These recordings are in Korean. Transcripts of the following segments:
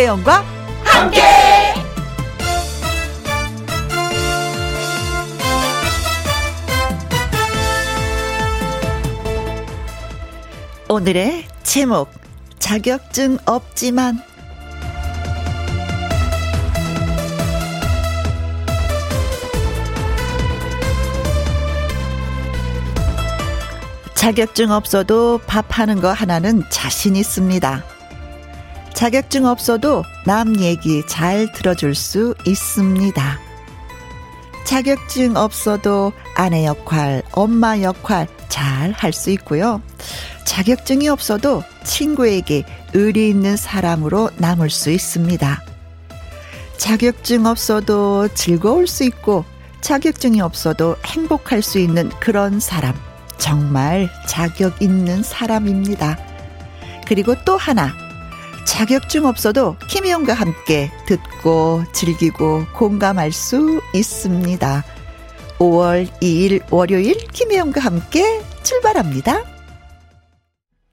김혜영과 함께. 오늘의 제목 자격증 없지만 자격증 없어도 밥하는 거 하나는 자신 있습니다. 자격증 없어도 남 얘기 잘 들어줄 수 있습니다. 자격증 없어도 아내 역할, 엄마 역할 잘 할 수 있고요. 자격증이 없어도 친구에게 의리 있는 사람으로 남을 수 있습니다. 자격증 없어도 즐거울 수 있고, 자격증이 없어도 행복할 수 있는 그런 사람. 정말 자격 있는 사람입니다. 그리고 또 하나. 자격증 없어도 김희영과 함께 듣고 즐기고 공감할 수 있습니다. 5월 2일 월요일 김혜영과 함께 출발합니다.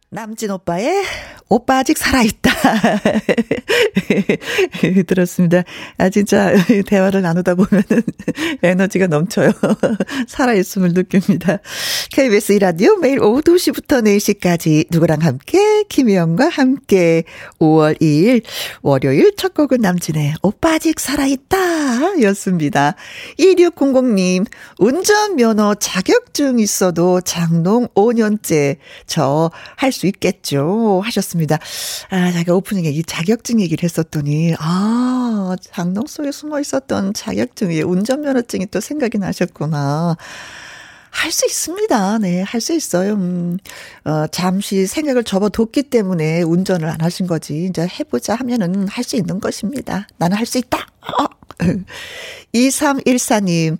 남진 오빠의 오빠 아직 살아있다. 들었습니다. 아, 진짜, 대화를 나누다 보면은 에너지가 넘쳐요. 살아있음을 느낍니다. KBS 이라디오 매일 오후 2시부터 4시까지 누구랑 함께, 김혜영과 함께 5월 2일 월요일 첫 곡은 남진의 오빠 아직 살아있다. 였습니다. 2600님, 운전면허 자격증 있어도 장롱 5년째 저 할 수 있겠죠. 하셨습니다. 그렇습니다. 아, 자기가 오프닝에 이 자격증 얘기를 했었더니, 아, 장롱 속에 숨어 있었던 자격증이, 운전면허증이 또 생각이 나셨구나. 할 수 있습니다. 네, 할 수 있어요. 음, 어, 잠시 생각을 접어뒀기 때문에 운전을 안 하신 거지. 이제 해보자 하면은 할 수 있는 것입니다. 나는 할 수 있다. 어, 2314님,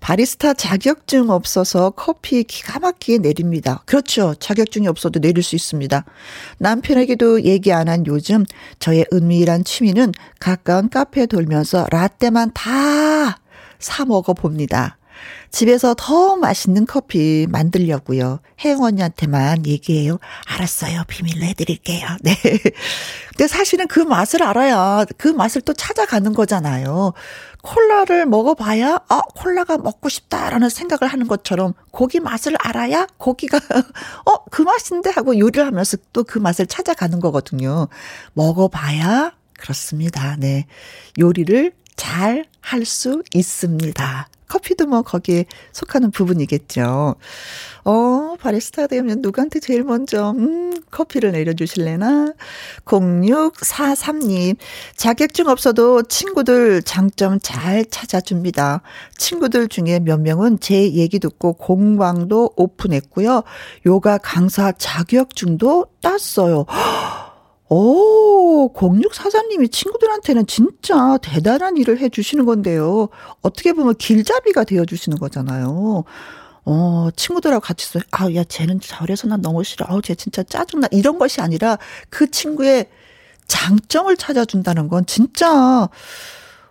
바리스타 자격증 없어서 커피 기가 막히게 내립니다. 그렇죠. 자격증이 없어도 내릴 수 있습니다. 남편에게도 얘기 안 한 요즘 저의 은밀한 취미는 가까운 카페에 돌면서 라떼만 다 사 먹어 봅니다. 집에서 더 맛있는 커피 만들려고요. 혜영 언니한테만 얘기해요. 알았어요. 비밀로 해드릴게요. 네. 근데 사실은 그 맛을 알아야 그 맛을 또 찾아가는 거잖아요. 콜라를 먹어봐야, 아, 콜라가 먹고 싶다라는 생각을 하는 것처럼 고기 맛을 알아야 고기가, 어, 그 맛인데 하고 요리를 하면서 또 그 맛을 찾아가는 거거든요. 먹어봐야 그렇습니다. 네. 요리를 잘 할 수 있습니다. 커피도 뭐 거기에 속하는 부분이겠죠. 어, 바리스타 되면 누구한테 제일 먼저, 음, 커피를 내려주실래나? 0643님, 자격증 없어도 친구들 장점 잘 찾아줍니다. 친구들 중에 몇 명은 제 얘기 듣고 공방도 오픈했고요. 요가 강사 자격증도 땄어요. 오, 0643님이 친구들한테는 진짜 대단한 일을 해 주시는 건데요. 어떻게 보면 길잡이가 되어 주시는 거잖아요. 어, 친구들하고 같이 써. 아, 야, 쟤는 저래서 난 너무 싫어. 아우, 쟤 진짜 짜증나. 이런 것이 아니라 그 친구의 장점을 찾아준다는 건 진짜,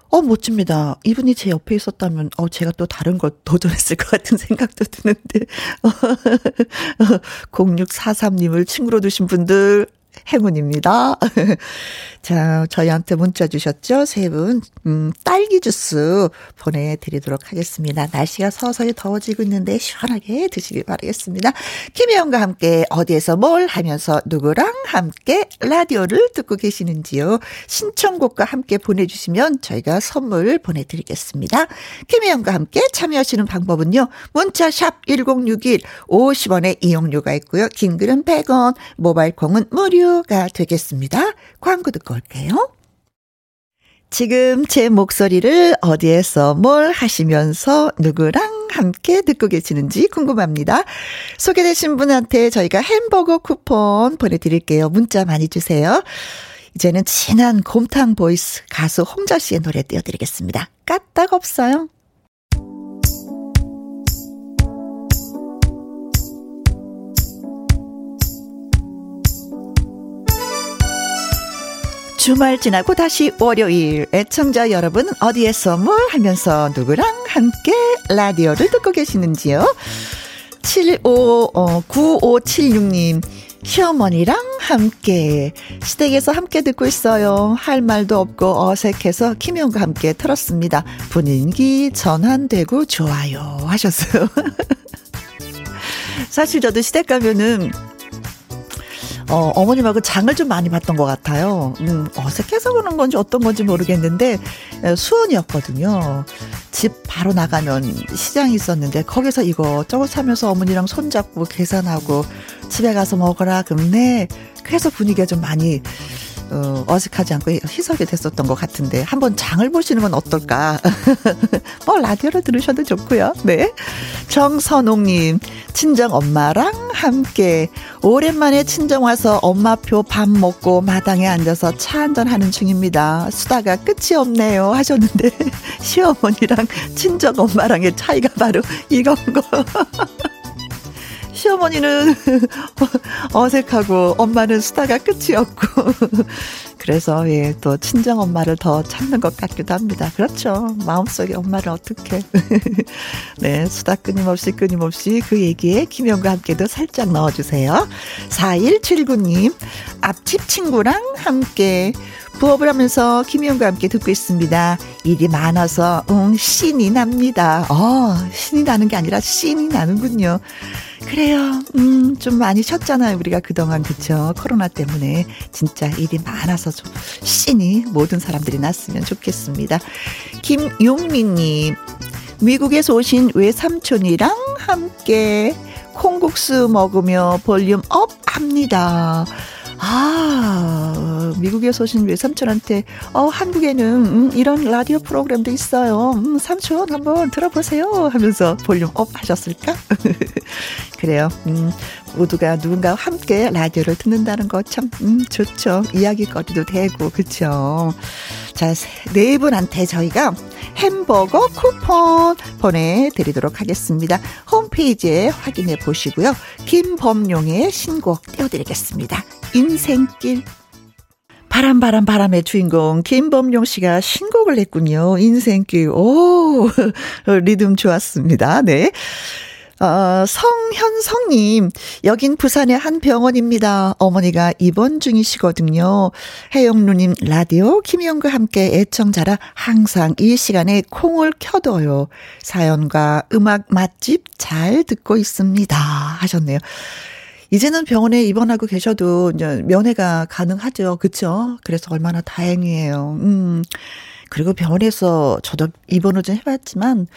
어, 멋집니다. 이분이 제 옆에 있었다면, 어, 제가 또 다른 걸 도전했을 것 같은 생각도 드는데. 0643님을 친구로 두신 분들, 행운입니다. 자, 저희한테 문자 주셨죠? 세 분, 음, 딸기 주스 보내드리도록 하겠습니다. 날씨가 서서히 더워지고 있는데 시원하게 드시길 바라겠습니다. 김혜영과 함께 어디에서 뭘 하면서 누구랑 함께 라디오를 듣고 계시는지요? 신청곡과 함께 보내주시면 저희가 선물 보내드리겠습니다. 김혜영과 함께 참여하시는 방법은요. 문자샵 1061 50원의 이용료가 있고요. 긴 글은 100원, 모바일 콩은 무료 참여가 되겠습니다. 광고 듣고 올게요. 지금 제 목소리를 어디에서 뭘 하시면서 누구랑 함께 듣고 계시는지 궁금합니다. 소개되신 분한테 저희가 햄버거 쿠폰 보내드릴게요. 문자 많이 주세요. 이제는 진한 곰탕 voice 가수 홍자 씨의 노래 띄워드리겠습니다. 까딱 없어요. 주말 지나고 다시 월요일 애청자 여러분 어디에서 뭘 하면서 누구랑 함께 라디오를 듣고 계시는지요? 75 어, 9576님 시어머니랑 함께 시댁에서 함께 듣고 있어요. 할 말도 없고 어색해서 김영과 함께 틀었습니다. 분위기 전환되고 좋아요 하셨어요. 사실 저도 시댁 가면은 어, 어머님하고 장을 좀 많이 봤던 것 같아요. 음, 어색해서 그런 건지 어떤 건지 모르겠는데, 수원이었거든요. 집 바로 나가면 시장이 있었는데, 거기서 이거 저거 사면서 어머니랑 손잡고 계산하고, 집에 가서 먹어라. 네. 그래서 분위기가 좀 많이 어, 어색하지 않고 희석이 됐었던 것 같은데 한번 장을 보시는 건 어떨까? 뭐 라디오로 들으셔도 좋고요. 네. 정선옥님 친정 엄마랑 함께 오랜만에 친정 와서 엄마표 밥 먹고 마당에 앉아서 차 한잔 하는 중입니다. 수다가 끝이 없네요 하셨는데 시어머니랑 친정 엄마랑의 차이가 바로 이건 거. 시어머니는 어색하고 엄마는 수다가 끝이 없고 그래서 예, 또 친정 엄마를 더 찾는 것 같기도 합니다. 그렇죠. 마음속에 엄마를 어떻게 네, 수다 끊임없이 끊임없이 그 얘기에 김영과 함께도 살짝 넣어주세요. 4179님 앞집 친구랑 함께 부업을 하면서 김희영과 함께 듣고 있습니다. 일이 많아서 응 신이 납니다. 어 신이 나는 게 아니라 신이 나는군요. 그래요. 음, 좀 많이 쉬었잖아요. 우리가 그동안, 그쵸? 코로나 때문에. 진짜 일이 많아서 좀 신이 모든 사람들이 났으면 좋겠습니다. 김용민님, 미국에서 오신 외삼촌이랑 함께 콩국수 먹으며 volume up 합니다. 아, 미국에서 오신 외삼촌한테, 어, 한국에는, 음, 이런 라디오 프로그램도 있어요. 음, 삼촌 한번 들어보세요. 하면서 volume up 하셨을까? 그래요. 음, 모두가 누군가와 함께 라디오를 듣는다는 거 참, 음, 좋죠. 이야기거리도 되고, 그쵸. 자, 네 분한테 저희가 햄버거 쿠폰 보내드리도록 하겠습니다. 홈페이지에 확인해 보시고요. 김범용의 신곡 띄워드리겠습니다. 인생길. 바람 바람 바람의 주인공 김범용 씨가 신곡을 냈군요. 인생길. 오 리듬 좋았습니다. 네. 어, 성현성님, 여긴 부산의 한 병원입니다. 어머니가 입원 중이시거든요. 혜영누님 라디오 김희영과 함께 애청자라 항상 이 시간에 콩을 켜둬요. 사연과 음악 맛집 잘 듣고 있습니다. 하셨네요. 이제는 병원에 입원하고 계셔도 이제 면회가 가능하죠. 그쵸? 그래서 얼마나 다행이에요. 음. 그리고 병원에서 저도 입원을 좀 해봤지만,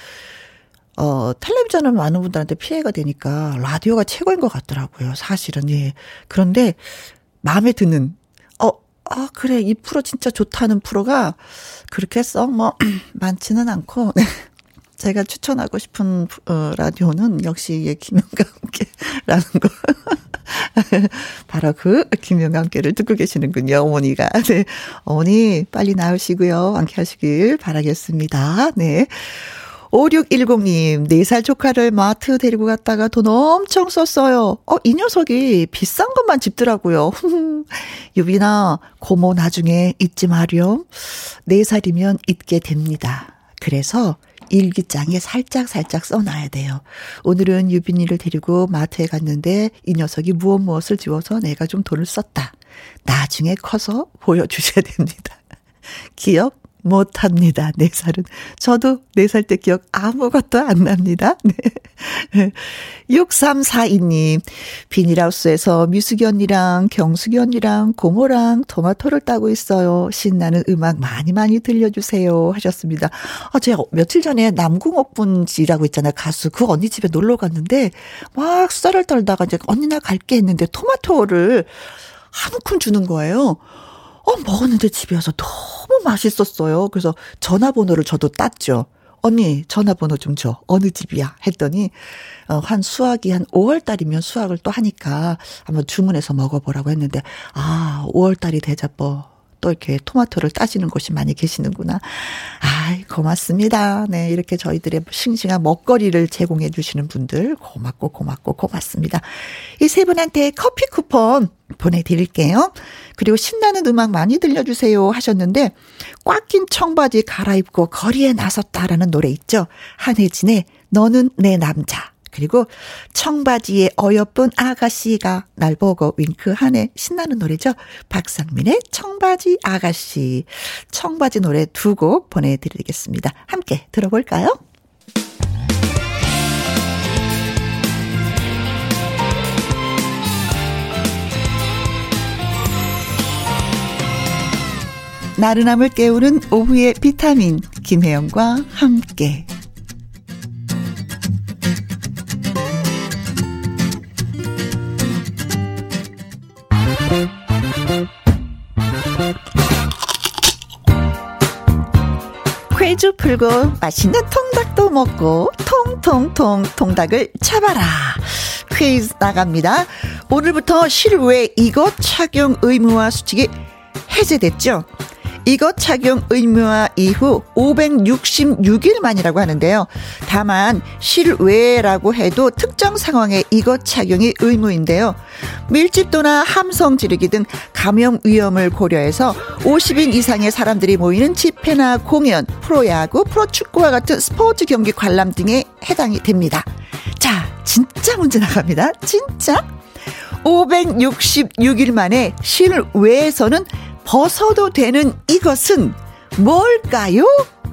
어, 텔레비전은 많은 분들한테 피해가 되니까 라디오가 최고인 것 같더라고요. 사실은, 예. 그런데 마음에 드는, 어, 아, 그래. 이 프로 진짜 좋다는 프로가 그렇게 썩 뭐, 많지는 않고, 제가 추천하고 싶은 어, 라디오는 역시 예, 김영과 함께라는 거. 바로 그 김영과 함께를 듣고 계시는군요, 어머니가. 네. 어머니, 빨리 나으시고요. 함께 하시길 바라겠습니다. 네. 5610님, 4살 조카를 마트 데리고 갔다가 돈 엄청 썼어요. 어, 이 녀석이 비싼 것만 집더라고요. 유빈아, 고모 나중에 잊지 마렴. 4살이면 잊게 됩니다. 그래서 일기장에 살짝 살짝 써놔야 돼요. 오늘은 유빈이를 데리고 마트에 갔는데 이 녀석이 무엇 무엇을 지워서 내가 좀 돈을 썼다. 나중에 커서 보여주셔야 됩니다. 기억 못합니다. 네 살은. 저도 네살때 기억 아무것도 안 납니다. 네. 6342님, 비닐하우스에서 미숙이 언니랑 경숙이 언니랑 고모랑 토마토를 따고 있어요. 신나는 음악 많이 많이 들려주세요. 하셨습니다. 아, 제가 며칠 전에 남궁옥 분지라고 있잖아요. 가수. 그 언니 집에 놀러 갔는데, 막 수다를 떨다가 이제 언니 나 갈게 했는데 토마토를 한 움큼 주는 거예요. 어, 먹었는데 집에 와서 너무 맛있었어요. 그래서 전화번호를 저도 땄죠. 언니, 전화번호 좀 줘. 어느 집이야? 했더니, 어, 한 수학이 한 5월달이면 수학을 또 하니까 한번 주문해서 먹어보라고 했는데, 아, 5월달이 되자 뭐, 또 이렇게 토마토를 따지는 곳이 많이 계시는구나. 아이, 고맙습니다. 네, 이렇게 저희들의 싱싱한 먹거리를 제공해 주시는 분들 고맙고 고맙고 고맙습니다. 이 세 분한테 커피 쿠폰 보내드릴게요. 그리고 신나는 음악 많이 들려주세요 하셨는데 꽉 낀 청바지 갈아입고 거리에 나섰다라는 노래 있죠. 한혜진의 너는 내 남자 그리고 청바지에 어여쁜 아가씨가 날 보고 윙크하네. 신나는 노래죠. 박상민의 청바지 아가씨. 청바지 노래 두 곡 보내드리겠습니다. 함께 들어볼까요? 나른함을 깨우는 오후의 비타민 김혜영과 함께 풀고 맛있는 통닭도 먹고 통통통 통닭을 잡아라. 퀴즈 나갑니다. 오늘부터 실외 이것 착용 의무화 수칙이 해제됐죠 이것 착용 의무화 이후 566일 만이라고 하는데요. 다만 실외라고 해도 특정 상황에 이것 착용이 의무인데요. 밀집도나 함성 지르기 등 감염 위험을 고려해서 50인 이상의 사람들이 모이는 집회나 공연, 프로야구, 프로축구와 같은 스포츠 경기 관람 등에 해당이 됩니다. 자, 진짜 문제 나갑니다. 진짜. 566일 만에 실외에서는 벗어도 되는 이것은 뭘까요?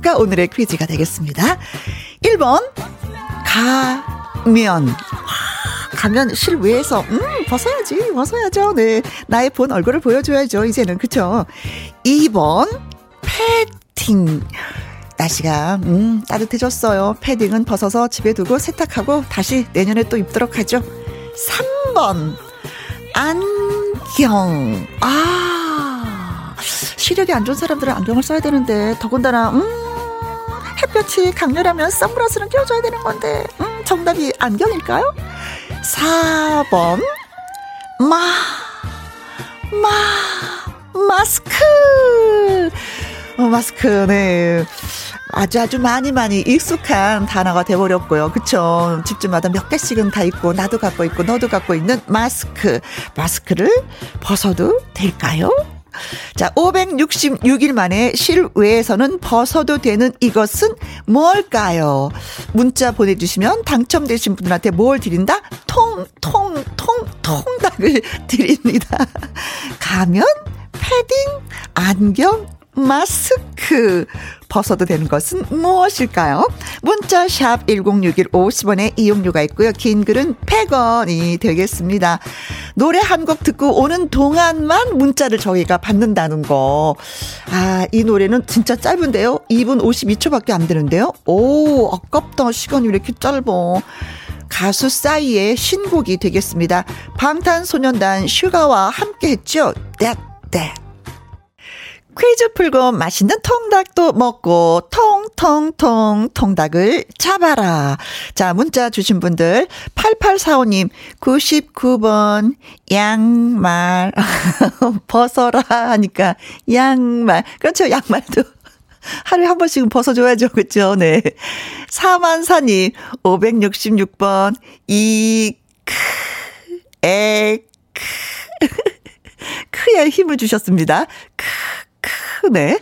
가 오늘의 퀴즈가 되겠습니다. 1번, 가면. 가면 실외에서, 음, 벗어야지, 벗어야죠. 네. 나의 본 얼굴을 보여줘야죠. 이제는. 그쵸? 2번, 패딩. 날씨가, 음, 따뜻해졌어요. 패딩은 벗어서 집에 두고 세탁하고 다시 내년에 또 입도록 하죠. 3번, 안경. 아, 시력이 안 좋은 사람들은 안경을 써야 되는데 더군다나 음 햇볕이 강렬하면 선글라스는 껴줘야 되는 건데 음 정답이 안경일까요? 4번 마 마, 마스크 어, 마스크 네 아주 아주 많이 많이 익숙한 단어가 돼버렸고요. 그쵸? 집집마다 몇 개씩은 다 있고 나도 갖고 있고 너도 갖고 있는 마스크 마스크를 벗어도 될까요? 자, 566일 만에 실외에서는 벗어도 되는 이것은 뭘까요? 문자 보내주시면 당첨되신 분들한테 뭘 드린다? 통, 통, 통, 통닭을 드립니다. 가면, 패딩, 안경, 마스크. 벗어도 되는 것은 무엇일까요? 문자 샵 1061 50원에 이용료가 있고요. 긴 글은 100원이 되겠습니다. 노래 한 곡 듣고 오는 동안만 문자를 저희가 받는다는 거. 아, 이 노래는 진짜 짧은데요. 2분 52초밖에 안 되는데요. 오, 아깝다. 시간이 왜 이렇게 짧어. 가수 싸이의 신곡이 되겠습니다. 방탄소년단 슈가와 함께 했죠. That. 퀴즈 풀고 맛있는 통닭도 먹고 통통통 통닭을 잡아라. 자, 문자 주신 분들 8845님 99번 양말 벗어라 하니까 양말. 그렇죠. 양말도 하루에 한 번씩은 벗어줘야죠. 그렇죠. 네. 사만사님 566번 이 크, 에, 크. 크에 힘을 주셨습니다. 크, 크네.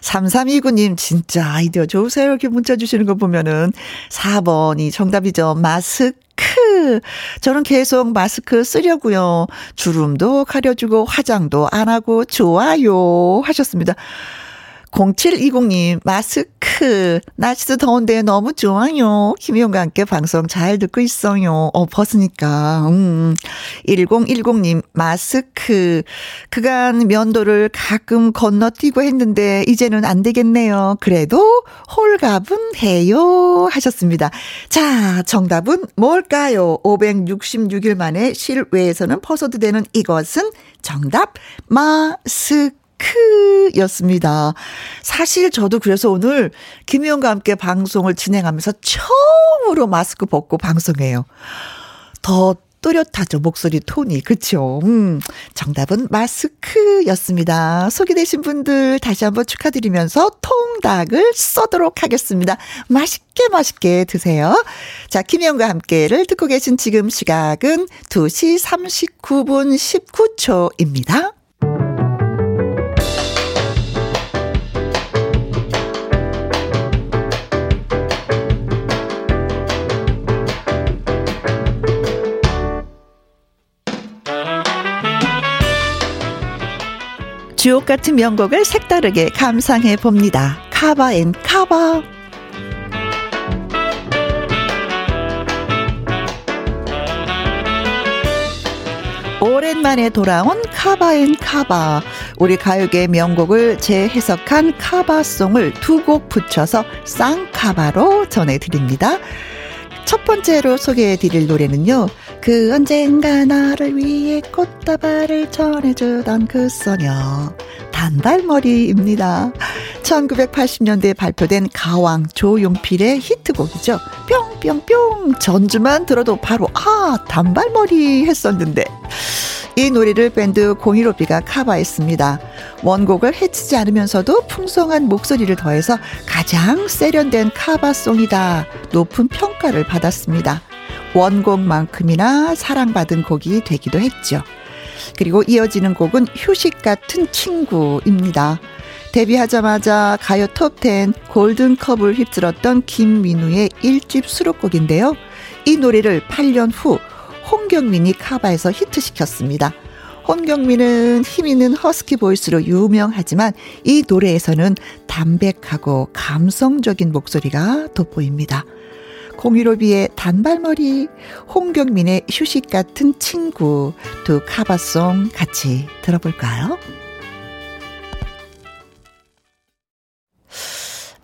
3329님, 진짜 아이디어 좋으세요. 이렇게 문자 주시는 거 보면은. 4번이 정답이죠. 마스크. 저는 계속 마스크 쓰려고요. 주름도 가려주고 화장도 안 하고 좋아요. 하셨습니다. 0720님, 마스크. 날씨도 더운데 너무 좋아요. 김희용과 함께 방송 잘 듣고 있어요. 어, 벗으니까. 음. 1010님, 마스크. 그간 면도를 가끔 건너뛰고 했는데, 이제는 안 되겠네요. 그래도 홀갑은 해요. 하셨습니다. 자, 정답은 뭘까요? 566일 만에 실외에서는 퍼서도 되는 이것은 정답, 마스크. 크였습니다. 사실 저도 그래서 오늘 김희영과 함께 방송을 진행하면서 처음으로 마스크 벗고 방송해요. 더 또렷하죠. 목소리 톤이. 그쵸? 음, 정답은 마스크였습니다. 소개되신 분들 다시 한번 축하드리면서 통닭을 쏘도록 하겠습니다. 맛있게 맛있게 드세요. 자, 김혜영과 함께를 듣고 계신 지금 시각은 2시 39분 19초입니다. 주옥 같은 명곡을 색다르게 감상해 봅니다. cover and cover. 오랜만에 돌아온 cover and cover. 우리 가요계 명곡을 재해석한 cover song을 두 곡 붙여서 쌍cover로 전해드립니다. 첫 번째로 소개해 드릴 노래는요. 그 언젠가 나를 위해 꽃다발을 전해주던 그 소녀. 단발머리입니다. 1980년대에 발표된 가왕 조용필의 히트곡이죠. 뿅뿅뿅 전주만 들어도 바로 아 단발머리 했었는데 이 노래를 밴드 015B가 카바했습니다. 원곡을 해치지 않으면서도 풍성한 목소리를 더해서 가장 세련된 카바송이다. 높은 평가를 받았습니다. 원곡만큼이나 사랑받은 곡이 되기도 했죠. 그리고 이어지는 곡은 휴식 같은 친구입니다. 데뷔하자마자 가요 톱10 골든컵을 휩쓸었던 김민우의 1집 수록곡인데요. 이 노래를 8년 후 홍경민이 카바에서 히트시켰습니다. 홍경민은 힘 있는 허스키 보이스로 유명하지만 이 노래에서는 담백하고 감성적인 목소리가 돋보입니다. 공유로비의 단발머리, 홍경민의 휴식 같은 친구 두 카바송 같이 들어볼까요?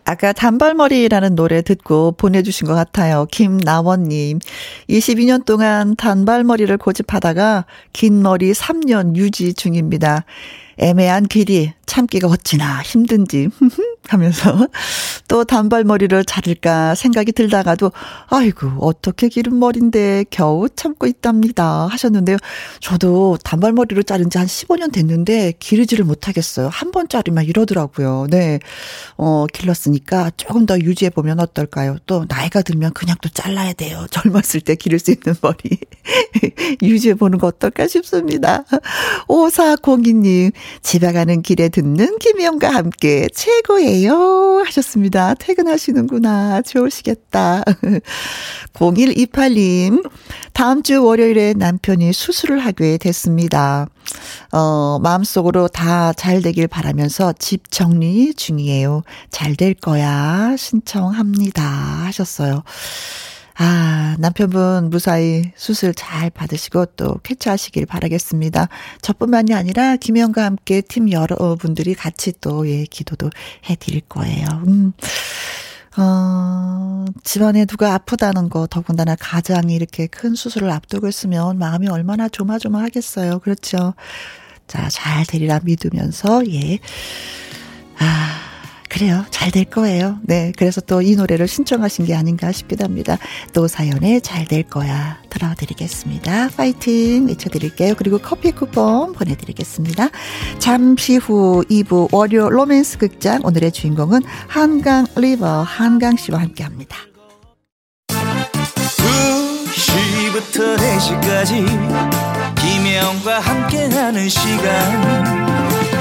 아까 단발머리라는 노래 듣고 보내주신 것 같아요. 김나원님. 22년 동안 단발머리를 고집하다가 긴 머리 3년 유지 중입니다. 애매한 길이 참기가 어찌나 힘든지 하면서 또 단발머리를 자를까 생각이 들다가도 아이고 어떻게 기른 머리인데 겨우 참고 있답니다 하셨는데요. 저도 단발머리를 자른 지 한 15년 됐는데 기르지를 못하겠어요. 한 번 자르면 이러더라고요. 네. 어, 길렀으니까 조금 더 유지해 보면 어떨까요? 또 나이가 들면 그냥 또 잘라야 돼요. 젊었을 때 기를 수 있는 머리 유지해 보는 거 어떨까 싶습니다. 5402님 집에 가는 길에 듣는 김희영과 함께 최고예요 하셨습니다. 퇴근하시는구나. 좋으시겠다. 0128님, 다음 주 월요일에 남편이 수술을 하게 됐습니다. 어, 마음속으로 다 잘 되길 바라면서 집 정리 중이에요. 잘 될 거야. 신청합니다. 하셨어요. 아, 남편분 무사히 수술 잘 받으시고 또 쾌차하시길 바라겠습니다. 저뿐만이 아니라 김영과 함께 팀 여러분들이 같이 또, 예, 기도도 해 드릴 거예요. 음. 어, 집안에 누가 아프다는 거, 더군다나 가장이 이렇게 큰 수술을 앞두고 있으면 마음이 얼마나 조마조마하겠어요. 그렇죠. 자, 잘 되리라 믿으면서, 예. 아, 그래요. 잘 될 거예요. 네. 그래서 또 이 노래를 신청하신 게 아닌가 싶기도 합니다. 또 사연에 잘 될 거야. 들어드리겠습니다. 파이팅 외쳐드릴게요. 그리고 커피 쿠폰 보내드리겠습니다. 잠시 후 2부 월요 로맨스 극장 오늘의 주인공은 한강 리버 한강 씨와 함께 합니다. 2시부터 4시까지 김혜영과 함께하는 시간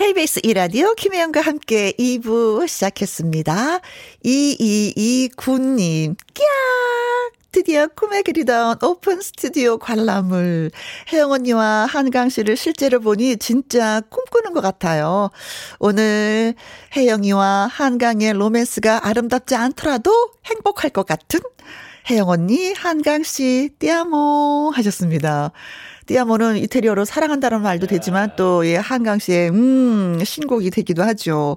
KBS 이라디오 김혜영과 함께 2부 시작했습니다. 2229님, 꺄! 드디어 꿈에 그리던 오픈 스튜디오 관람을 혜영 언니와 한강 씨를 실제로 보니 진짜 꿈꾸는 것 같아요. 오늘 혜영이와 한강의 로맨스가 아름답지 않더라도 행복할 것 같은 혜영 언니, 한강 씨, 띠아모 하셨습니다. 띠아모는 이태리어로 사랑한다는 말도 되지만 또, 예, 한강 씨의, 음, 신곡이 되기도 하죠.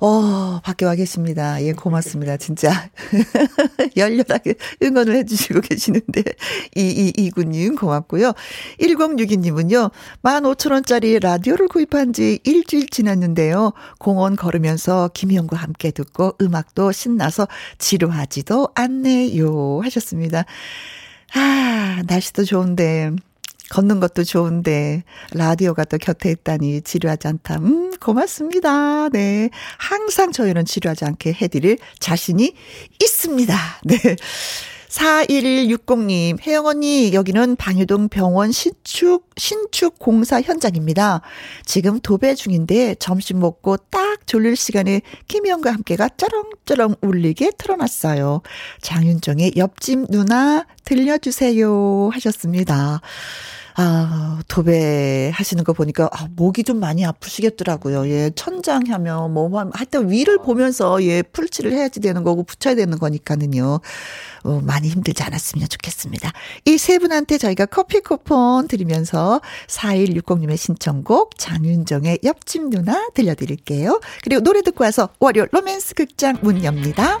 어, 밖에 와 계십니다. 예, 고맙습니다. 진짜. 열렬하게 응원을 해주시고 계시는데, 이이이구님 고맙고요. 1062님은요, 15,000원짜리 라디오를 구입한 지 일주일 지났는데요. 공원 걸으면서 김희영과 함께 듣고 음악도 신나서 지루하지도 않네요. 하셨습니다. 아, 날씨도 좋은데, 걷는 것도 좋은데 라디오가 또 곁에 있다니 지루하지 않다. 음, 고맙습니다. 네. 항상 저희는 지루하지 않게 해드릴 자신이 있습니다. 네. 4160님, 혜영 언니, 여기는 방유동 병원 신축, 신축 공사 현장입니다. 지금 도배 중인데 점심 먹고 딱 졸릴 시간에 김희영과 함께가 쩌렁쩌렁 울리게 틀어놨어요. 장윤정의 옆집 누나 들려주세요 하셨습니다. 아, 도배 하시는 거 보니까, 아, 목이 좀 많이 아프시겠더라고요. 예, 천장 하면, 뭐, 하여튼 위를 보면서, 예, 풀칠을 해야지 되는 거고, 붙여야 되는 거니까는요. 어, 많이 힘들지 않았으면 좋겠습니다. 이 세 분한테 저희가 커피 쿠폰 드리면서 4160님의 신청곡 장윤정의 옆집 누나 들려드릴게요. 그리고 노래 듣고 와서 월요 로맨스 극장 문 엽니다.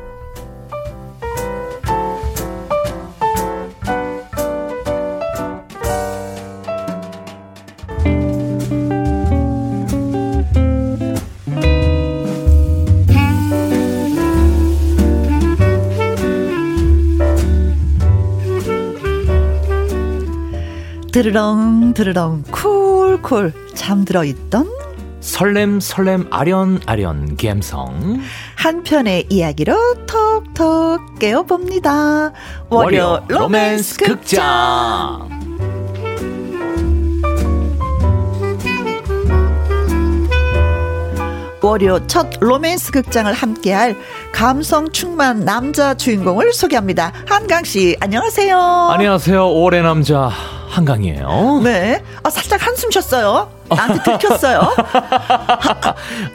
드르렁 드르렁 쿨쿨 잠들어 있던 설렘 설렘 아련 아련 감성 한편의 이야기로 톡톡 깨워봅니다. 월요 로맨스 극장. 월요 첫 로맨스 극장을 함께할 감성 충만 남자 주인공을 소개합니다. 한강 씨, 안녕하세요. 안녕하세요. 올해 남자 한강이에요. 네. 아, 살짝 한숨 쉬었어요. 나한테 들켰어요.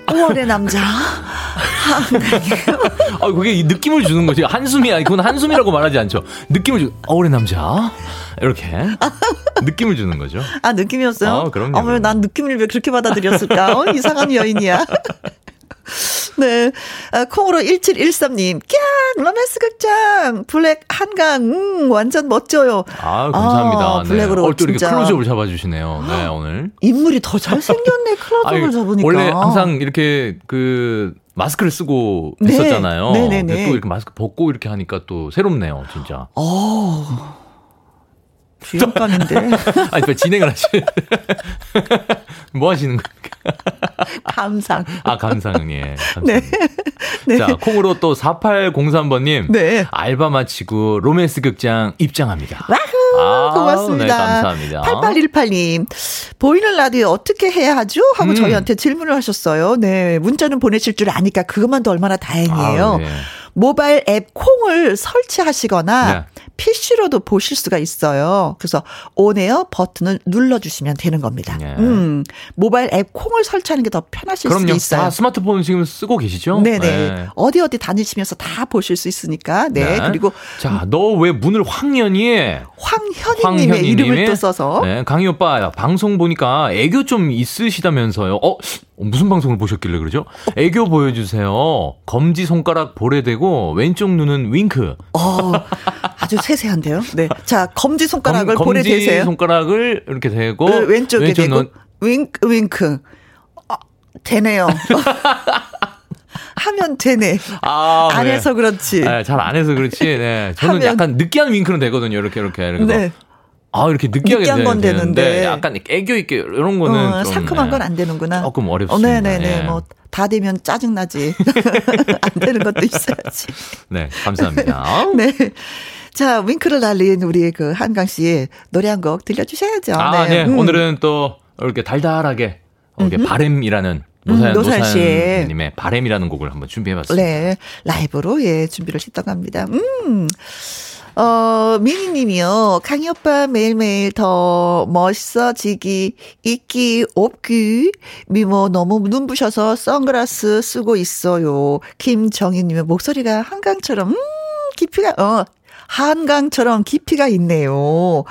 5월의 남자. 한강이에요. 아, 그게 느낌을 주는 거지. 한숨이 아니, 그건 한숨이라고 말하지 않죠. 느낌을 주, 5월의 남자. 이렇게. 느낌을 주는 거죠. 아, 느낌이었어요? 아, 그럼요. 어머, 난 느낌을 왜 그렇게 받아들였을까? 어, 이상한 여인이야. 네. 아, 콩으로 1713님, 꺄! 로맨스 극장! 블랙 한강, 음, 완전 멋져요. 아, 감사합니다. 아, 블랙으로. 네. 어, 또 이렇게 클로즈업을 잡아주시네요. 네, 오늘. 인물이 더 잘생겼네, 클로즈업을 잡으니까. 원래 항상 이렇게 그, 마스크를 쓰고 네. 했었잖아요. 네. 네네네. 또 이렇게 마스크 벗고 이렇게 하니까 또 새롭네요, 진짜. 어. 주연감인데. 아니, 빨리 진행을 하시. 뭐 하시는 거예요? 감상. 아, 감상, 예. 네. 네. 자, 콩으로 또 4803번님. 네. 알바 마치고 로맨스 극장 입장합니다. 와후! 아, 고맙습니다. 네, 감사합니다. 8818님. 보이는 라디오 어떻게 해야 하죠? 하고 음. 저희한테 질문을 하셨어요. 네. 문자는 보내실 줄 아니까 그것만 도 얼마나 다행이에요. 아, 네. 모바일 앱 콩을 설치하시거나 네. PC로도 보실 수가 있어요. 그래서 온에어 버튼을 눌러주시면 되는 겁니다. 네. 음, 모바일 앱 콩을 설치하는 게 더 편하실 그럼요. 수도 있어요. 다 스마트폰 지금 쓰고 계시죠? 네네. 네. 어디 어디 다니시면서 다 보실 수 있으니까. 네. 네. 그리고 자, 너 왜 문을 황연이? 황현희님의 이름을 또 써서. 네, 강희 오빠 방송 보니까 애교 좀 있으시다면서요. 어, 무슨 방송을 보셨길래 그러죠? 애교 보여주세요. 검지 손가락 볼에 대고 왼쪽 눈은 윙크. 어, 아주 세세한데요. 네. 자, 검지 손가락을 검, 볼에 대세요. 검지 손가락을 이렇게 대고 그 왼쪽에 왼쪽 대고 눈. 윙크 윙크. 아, 되네요. 하면 되네. 아, 안 네. 해서 그렇지. 네, 잘 안 해서 그렇지. 네. 저는 하면. 약간 느끼한 윙크는 되거든요. 이렇게 이렇게. 이렇게. 네. 아 이렇게 느끼하게 느끼한 건 되는데 약간 애교 있게 이런 거는 어, 좀, 상큼한 네. 건안 되는구나. 조금 어렵습니다. 어, 네네네. 네. 뭐다 되면 짜증 나지. 안 되는 것도 있어야지. 네, 감사합니다. 네. 자, 윙크를 날린 우리 그 한강 씨 노래 한 곡 들려주셔야죠. 아, 네. 네. 음. 오늘은 또 이렇게 달달하게 이렇게 바램이라는 노사연, 음, 노사연님의 바램이라는 곡을 한번 준비해봤습니다. 네, 라이브로 예 준비를 했다고 합니다. 음. 어, 미니 님이요. 강희 오빠 매일매일 더 멋있어지기, 있기, 없기. 미모 너무 눈부셔서 선글라스 쓰고 있어요. 김정희 님의 목소리가 한강처럼, 음, 깊이가, 어, 한강처럼 깊이가 있네요.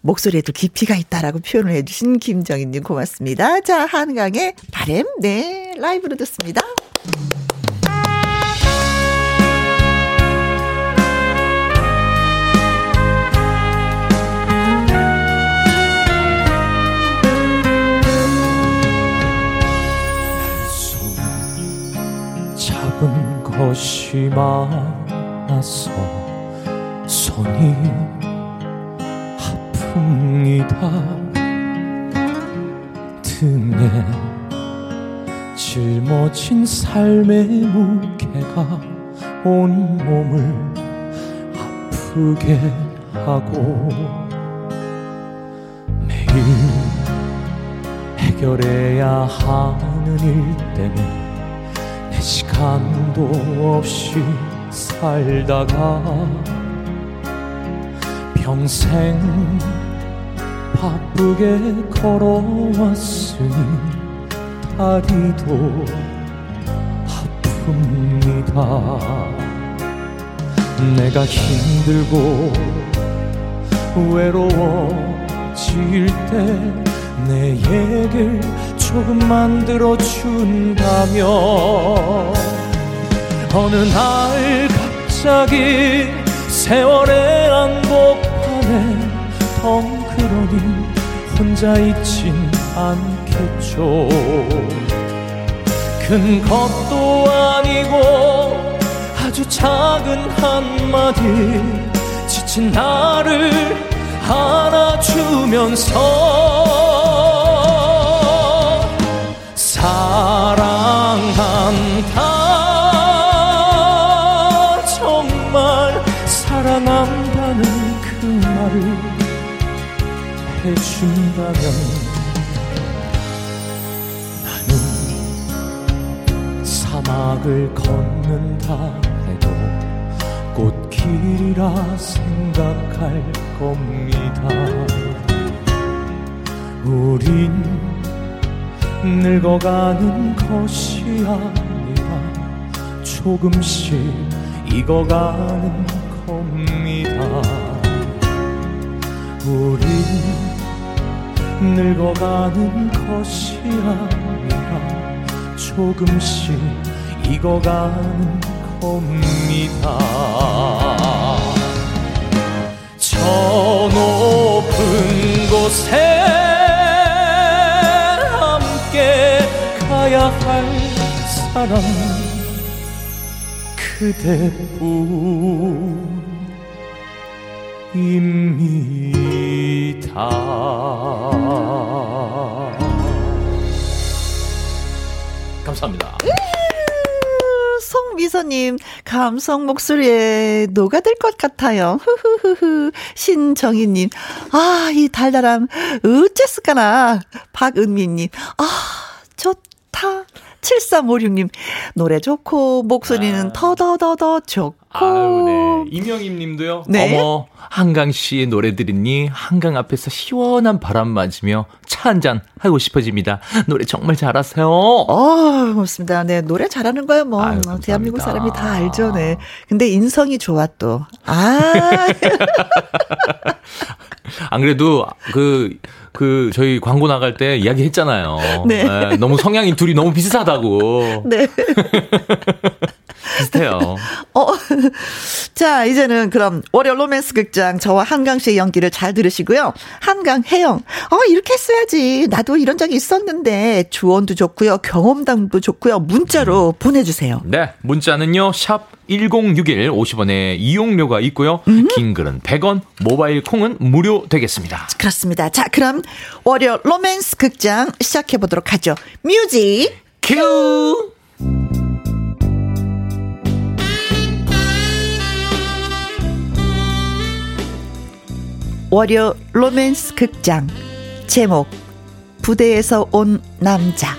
목소리에도 깊이가 있다라고 표현을 해주신 김정희님 고맙습니다. 자, 한강의 바램, 네, 라이브로 듣습니다. 것이 많아서 손이 아픕니다. 등에 짊어진 삶의 무게가 온 몸을 아프게 하고 매일 해결해야 하는 일 때문에 시간도 없이 살다가 평생 바쁘게 걸어왔으니 다리도 아픕니다. 내가 힘들고 외로워질 때 내 얘길 조금만 들어준다면 어느 날 갑자기 세월의 한복판에 덩그러니 혼자 있진 않겠죠. 큰 것도 아니고 아주 작은 한마디 지친 나를 안아주면서 사랑한다 정말 사랑한다는 그 말을 해준다면 나는 사막을 걷는다 해도 꽃길이라 생각할 겁니다. 우린 늙어가는 것이 아니라 조금씩 익어가는 겁니다. 우리 늙어가는 것이 아니라 조금씩 익어가는 겁니다. 저 높은 곳에 가야 할 사람 그대뿐입니다. 감사합니다. 송미서님, 감성 목소리에 녹아들 것 같아요. 흐흐흐흐. 신정희님, 아, 이 달달함, 어째스까나. 박은미님, 아, 좋다. 7356님, 노래 좋고, 목소리는 아. 더더더더 좋고. 아유, 네. 이명임 님도요. 네. 어머, 한강 씨의 노래 들으니 한강 앞에서 시원한 바람 맞으며 차 한 잔 하고 싶어집니다. 노래 정말 잘하세요. 어, 고맙습니다. 네, 노래 잘하는 거야, 뭐. 아유, 어, 대한민국 사람이. 다 알죠, 네. 근데 인성이 좋아, 또. 아, 안 그래도 그, 그, 저희 광고 나갈 때 이야기 했잖아요. 네. 너무 성향이 둘이 너무 비슷하다고. 네. 비슷해요. 어, 자, 이제는 그럼 월요 로맨스 극장 저와 한강 씨의 연기를 잘 들으시고요. 한강 혜영, 어, 이렇게 했어야지. 나도 이런 적이 있었는데 조언도 좋고요. 경험담도 좋고요. 문자로 보내주세요. 네, 문자는요, 샵 1061, 50원의 이용료가 있고요. 긴 글은 100원, 모바일 콩은 무료 되겠습니다. 그렇습니다. 자, 그럼 월요 로맨스 극장 시작해 보도록 하죠. music. 큐! 월요 로맨스 극장. 제목 부대에서 온 남자.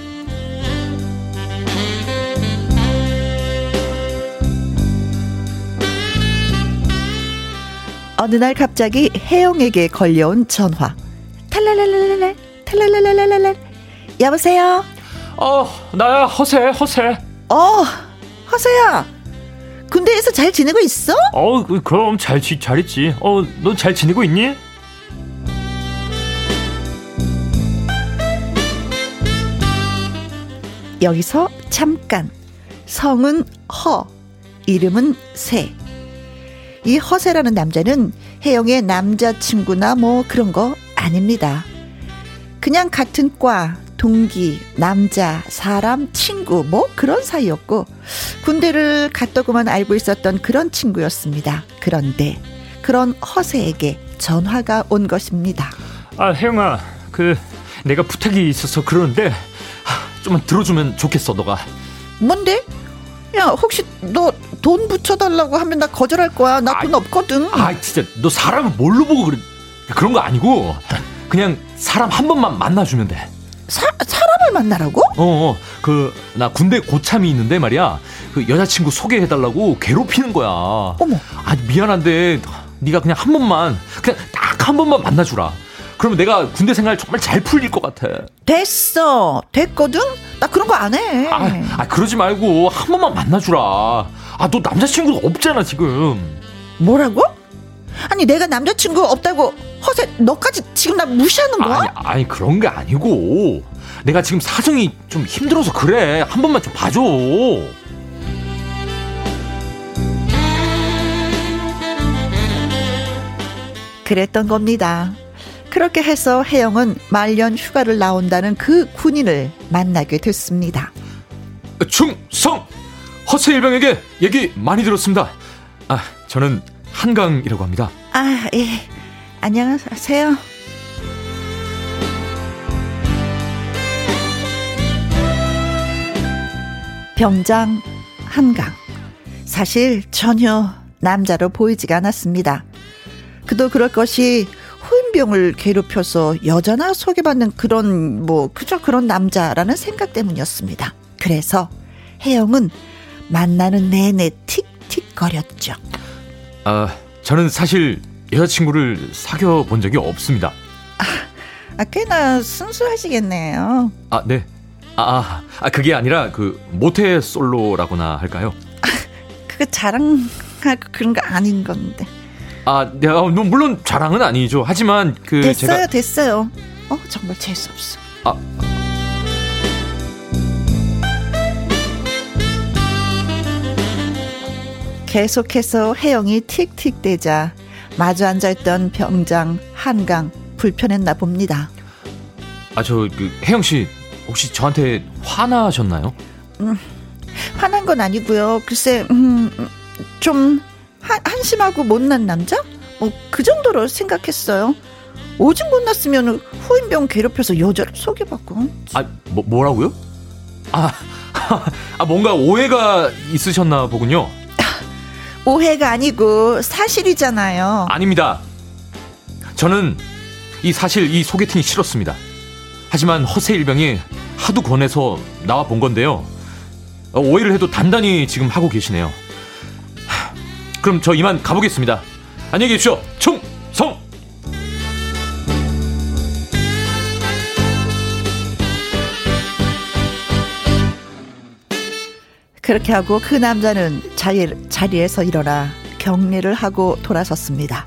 어느 날 갑자기 혜영에게 걸려온 전화. 탈랄랄랄랄 탈랄랄랄랄 여보세요? 어, 나야, 허세, 허세. 어 허세야 군대에서 잘 지내고 있어? 어, 그- 그럼 잘, 지- 잘 있지. 어, 너 잘 지내고 있니? 여기서 잠깐 성은 허 이름은 세. 이 허세라는 남자는 혜영의 남자친구나 뭐 그런 거 아닙니다. 그냥 같은 과, 동기, 남자, 사람, 친구 뭐 그런 사이였고 군대를 갔더구만 알고 있었던 그런 친구였습니다. 그런데 그런 허세에게 전화가 온 것입니다. 아, 혜영아, 그, 내가 부탁이 있어서 그러는데, 하, 좀만 들어주면 좋겠어, 너가. 뭔데? 야 혹시 너 돈 붙여달라고 하면 나 거절할 거야. 나 돈 없거든. 아, 진짜, 너 사람을 뭘로 보고 그래. 그런 거 아니고, 그냥 사람 한 번만 만나주면 돼. 사, 사람을 만나라고? 어, 어, 그, 나 군대 고참이 있는데 말이야. 그 여자친구 소개해달라고 괴롭히는 거야. 어머. 아, 미안한데, 네가 그냥 한 번만, 그냥 딱 한 번만 만나주라. 그러면 내가 군대 생활 정말 잘 풀릴 것 같아. 됐어. 됐거든? 나 그런 거 안 해. 아, 아, 그러지 말고 한 번만 만나주라. 아, 너 남자친구가 없잖아, 지금. 뭐라고? 아니 내가 남자친구 없다고 허세 너까지 지금 나 무시하는 거야? 아니, 아니, 그런 게 아니고. 내가 지금 사정이 좀 힘들어서 그래. 한 번만 좀 봐줘. 그랬던 겁니다. 그렇게 해서 혜영은 말년 휴가를 나온다는 그 군인을 만나게 됐습니다. 충성! 허세 일병에게 얘기 많이 들었습니다. 아, 저는 한강이라고 합니다. 아, 예. 안녕하세요. 병장 한강. 사실 전혀 남자로 보이지가 않았습니다. 그도 그럴 것이 후임병을 괴롭혀서 여자나 소개받는 그런 뭐 그저 그런 남자라는 생각 때문이었습니다. 그래서 혜영은 만나는 내내 틱틱거렸죠. 아, 저는 사실 여자친구를 사귀어 본 적이 없습니다. 아, 꽤나 순수하시겠네요. 아, 네. 아, 아, 아, 그게 아니라 그 모태 솔로라고나 할까요? 그거 자랑하고 그런 거 아닌 건데. 아, 네, 어, 뭐, 물론 자랑은 아니죠. 하지만 그 됐어요, 제가 됐어요. 어, 정말 재수 없어. 아, 계속해서 혜영이 틱틱대자 마주 앉아있던 병장 한강 불편했나 봅니다. 아, 저 그 혜영 씨 혹시 저한테 화나셨나요? 화난 건 아니고요. 글쎄, 음, 좀 한, 한심하고 못난 남자? 뭐 그 정도로 생각했어요. 오직 못났으면 후임병 괴롭혀서 여자를 소개받고. 아, 뭐 뭐라고요? 아, 아 뭔가 오해가 있으셨나 보군요. 오해가 아니고 사실이잖아요. 아닙니다. 저는 이 사실 이 소개팅이 싫었습니다. 하지만 허세 일병이 하도 권해서 나와 본 건데요. 오해를 해도 단단히 지금 하고 계시네요. 하, 그럼 저 이만 가보겠습니다. 안녕히 계십시오. 충 그렇게 하고 그 남자는 자리, 자리에서 일어나 격리를 하고 돌아섰습니다.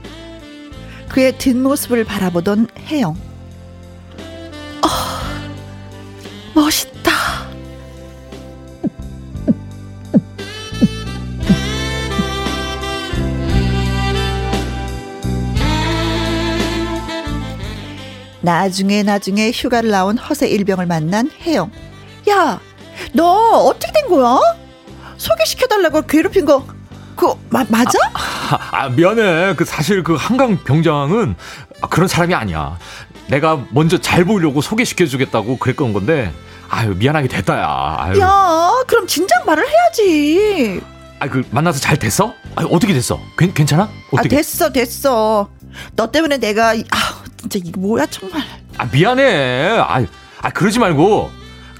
그의 뒷모습을 바라보던 혜영. 아, 멋있다. 나중에 나중에 휴가를 나온 허세 일병을 만난 혜영. 야, 너 어떻게 된 거야? 소개시켜달라고 괴롭힌 거, 그거 마, 맞아? 아, 아, 미안해. 그 사실 그 한강 병장은 그런 사람이 아니야. 내가 먼저 잘 보이려고 소개시켜 주겠다고 그랬던 건데, 아유 미안하게 됐다 야. 아유. 야, 그럼 진작 말을 해야지. 아, 그 만나서 잘 됐어? 아, 어떻게 됐어? 괜, 괜찮아? 어떻게? 아, 됐어, 됐어. 너 때문에 내가 아, 진짜 이거 뭐야 정말. 아, 미안해. 아, 아 그러지 말고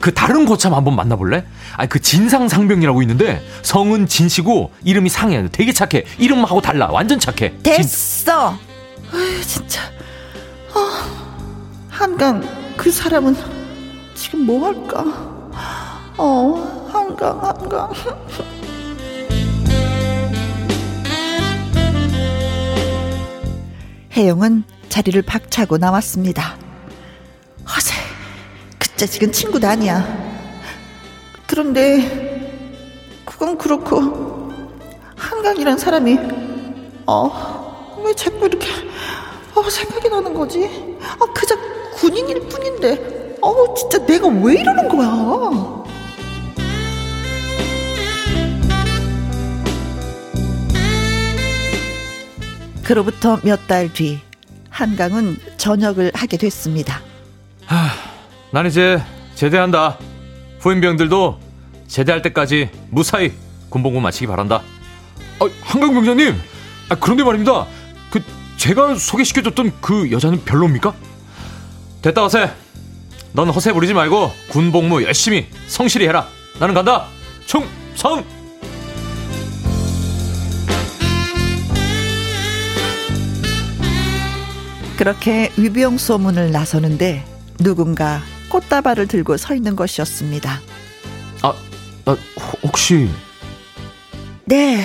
그 다른 고참 한번 만나볼래? 아, 그 진상 상병이라고 있는데 성은 진씨고 이름이 상해. 되게 착해. 이름하고 달라. 완전 착해. 됐어. 아유, 진짜. 아, 한강 그 사람은 지금 뭐 할까? 어, 한강, 한강. 혜영은 자리를 박차고 나왔습니다. 허세, 그 자식은 친구도 아니야. 그런데 그건 그렇고 한강이란 사람이 어, 왜 자꾸 이렇게 어, 생각이 나는 거지? 아, 그저 군인일 뿐인데 어, 진짜 내가 왜 이러는 거야? 그로부터 몇 달 뒤 한강은 전역을 하게 됐습니다. 하, 난 이제 제대한다. 후임병들도 제대할 때까지 무사히 군복무 마치기 바란다. 아, 한강 병장님. 아, 그런데 말입니다. 그 제가 소개시켜줬던 그 여자는 별로입니까? 됐다 허세. 넌 허세 부리지 말고 군복무 열심히 성실히 해라. 나는 간다. 충성. 그렇게 위병 소문을 나서는데 누군가 꽃다발을 들고 서 있는 것이었습니다. 아, 아 혹시 네,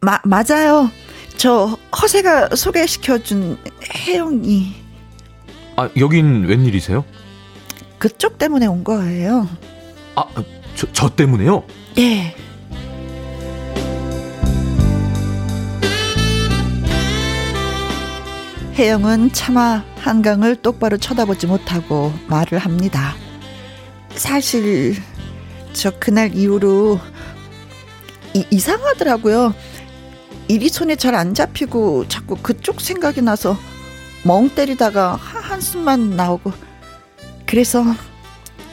마, 맞아요. 저 허세가 소개시켜준 혜영이 아 여긴 웬일이세요? 그쪽 때문에 온 거예요. 아, 저, 저 때문에요? 네. 혜영은 차마 한강을 똑바로 쳐다보지 못하고 말을 합니다. 사실 저 그날 이후로 이, 이상하더라고요. 일이 손에 잘 안 잡히고 자꾸 그쪽 생각이 나서 멍 때리다가 하- 한숨만 나오고 그래서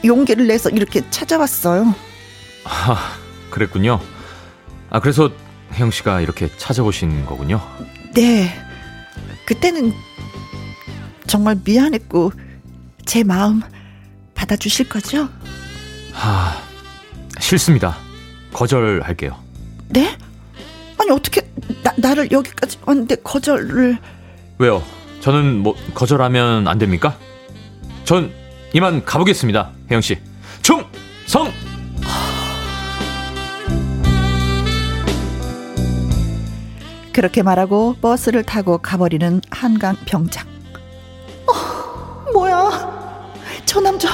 용기를 내서 이렇게 찾아왔어요. 아, 그랬군요. 아, 그래서 혜영 씨가 이렇게 찾아오신 거군요. 네. 그때는 정말 미안했고 제 마음 받아주실 거죠? 하, 싫습니다. 거절할게요. 네? 아니 어떻게 나, 나를 여기까지 왔는데 거절을 왜요? 저는 뭐 거절하면 안 됩니까? 전 이만 가보겠습니다, 혜영 씨. 충성! 그렇게 말하고 버스를 타고 가버리는 한강 병장. 어, 뭐야? 저 남자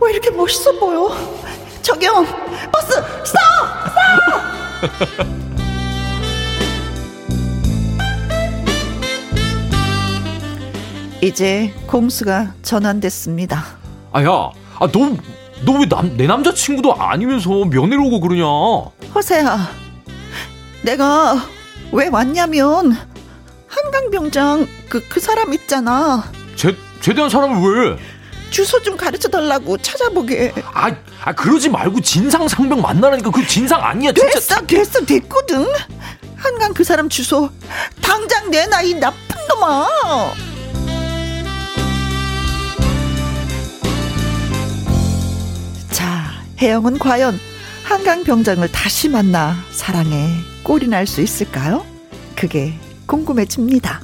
왜 이렇게 멋있어 보여? 저기요, 버스 스톱! 스톱! 이제 공수가 전환됐습니다. 아, 야, 아, 너, 너 왜 남, 내 남자친구도 아니면서 면회를 오고 그러냐? 허세야, 내가 왜 왔냐면 한강병장 그, 그 사람 있잖아. 제, 제대한 사람을 왜? 주소 좀 가르쳐 달라고 찾아보게. 아, 아, 그러지 말고 진상 상병 만나라니까 그 진상 아니야, 진짜. 됐어, 됐어, 됐거든. 한강 그 사람 주소 당장 내놔 이 나쁜 놈아. 자, 혜영은 과연 한강 병장을 다시 만나 사랑에 꼴이 날 수 있을까요? 그게 궁금해집니다.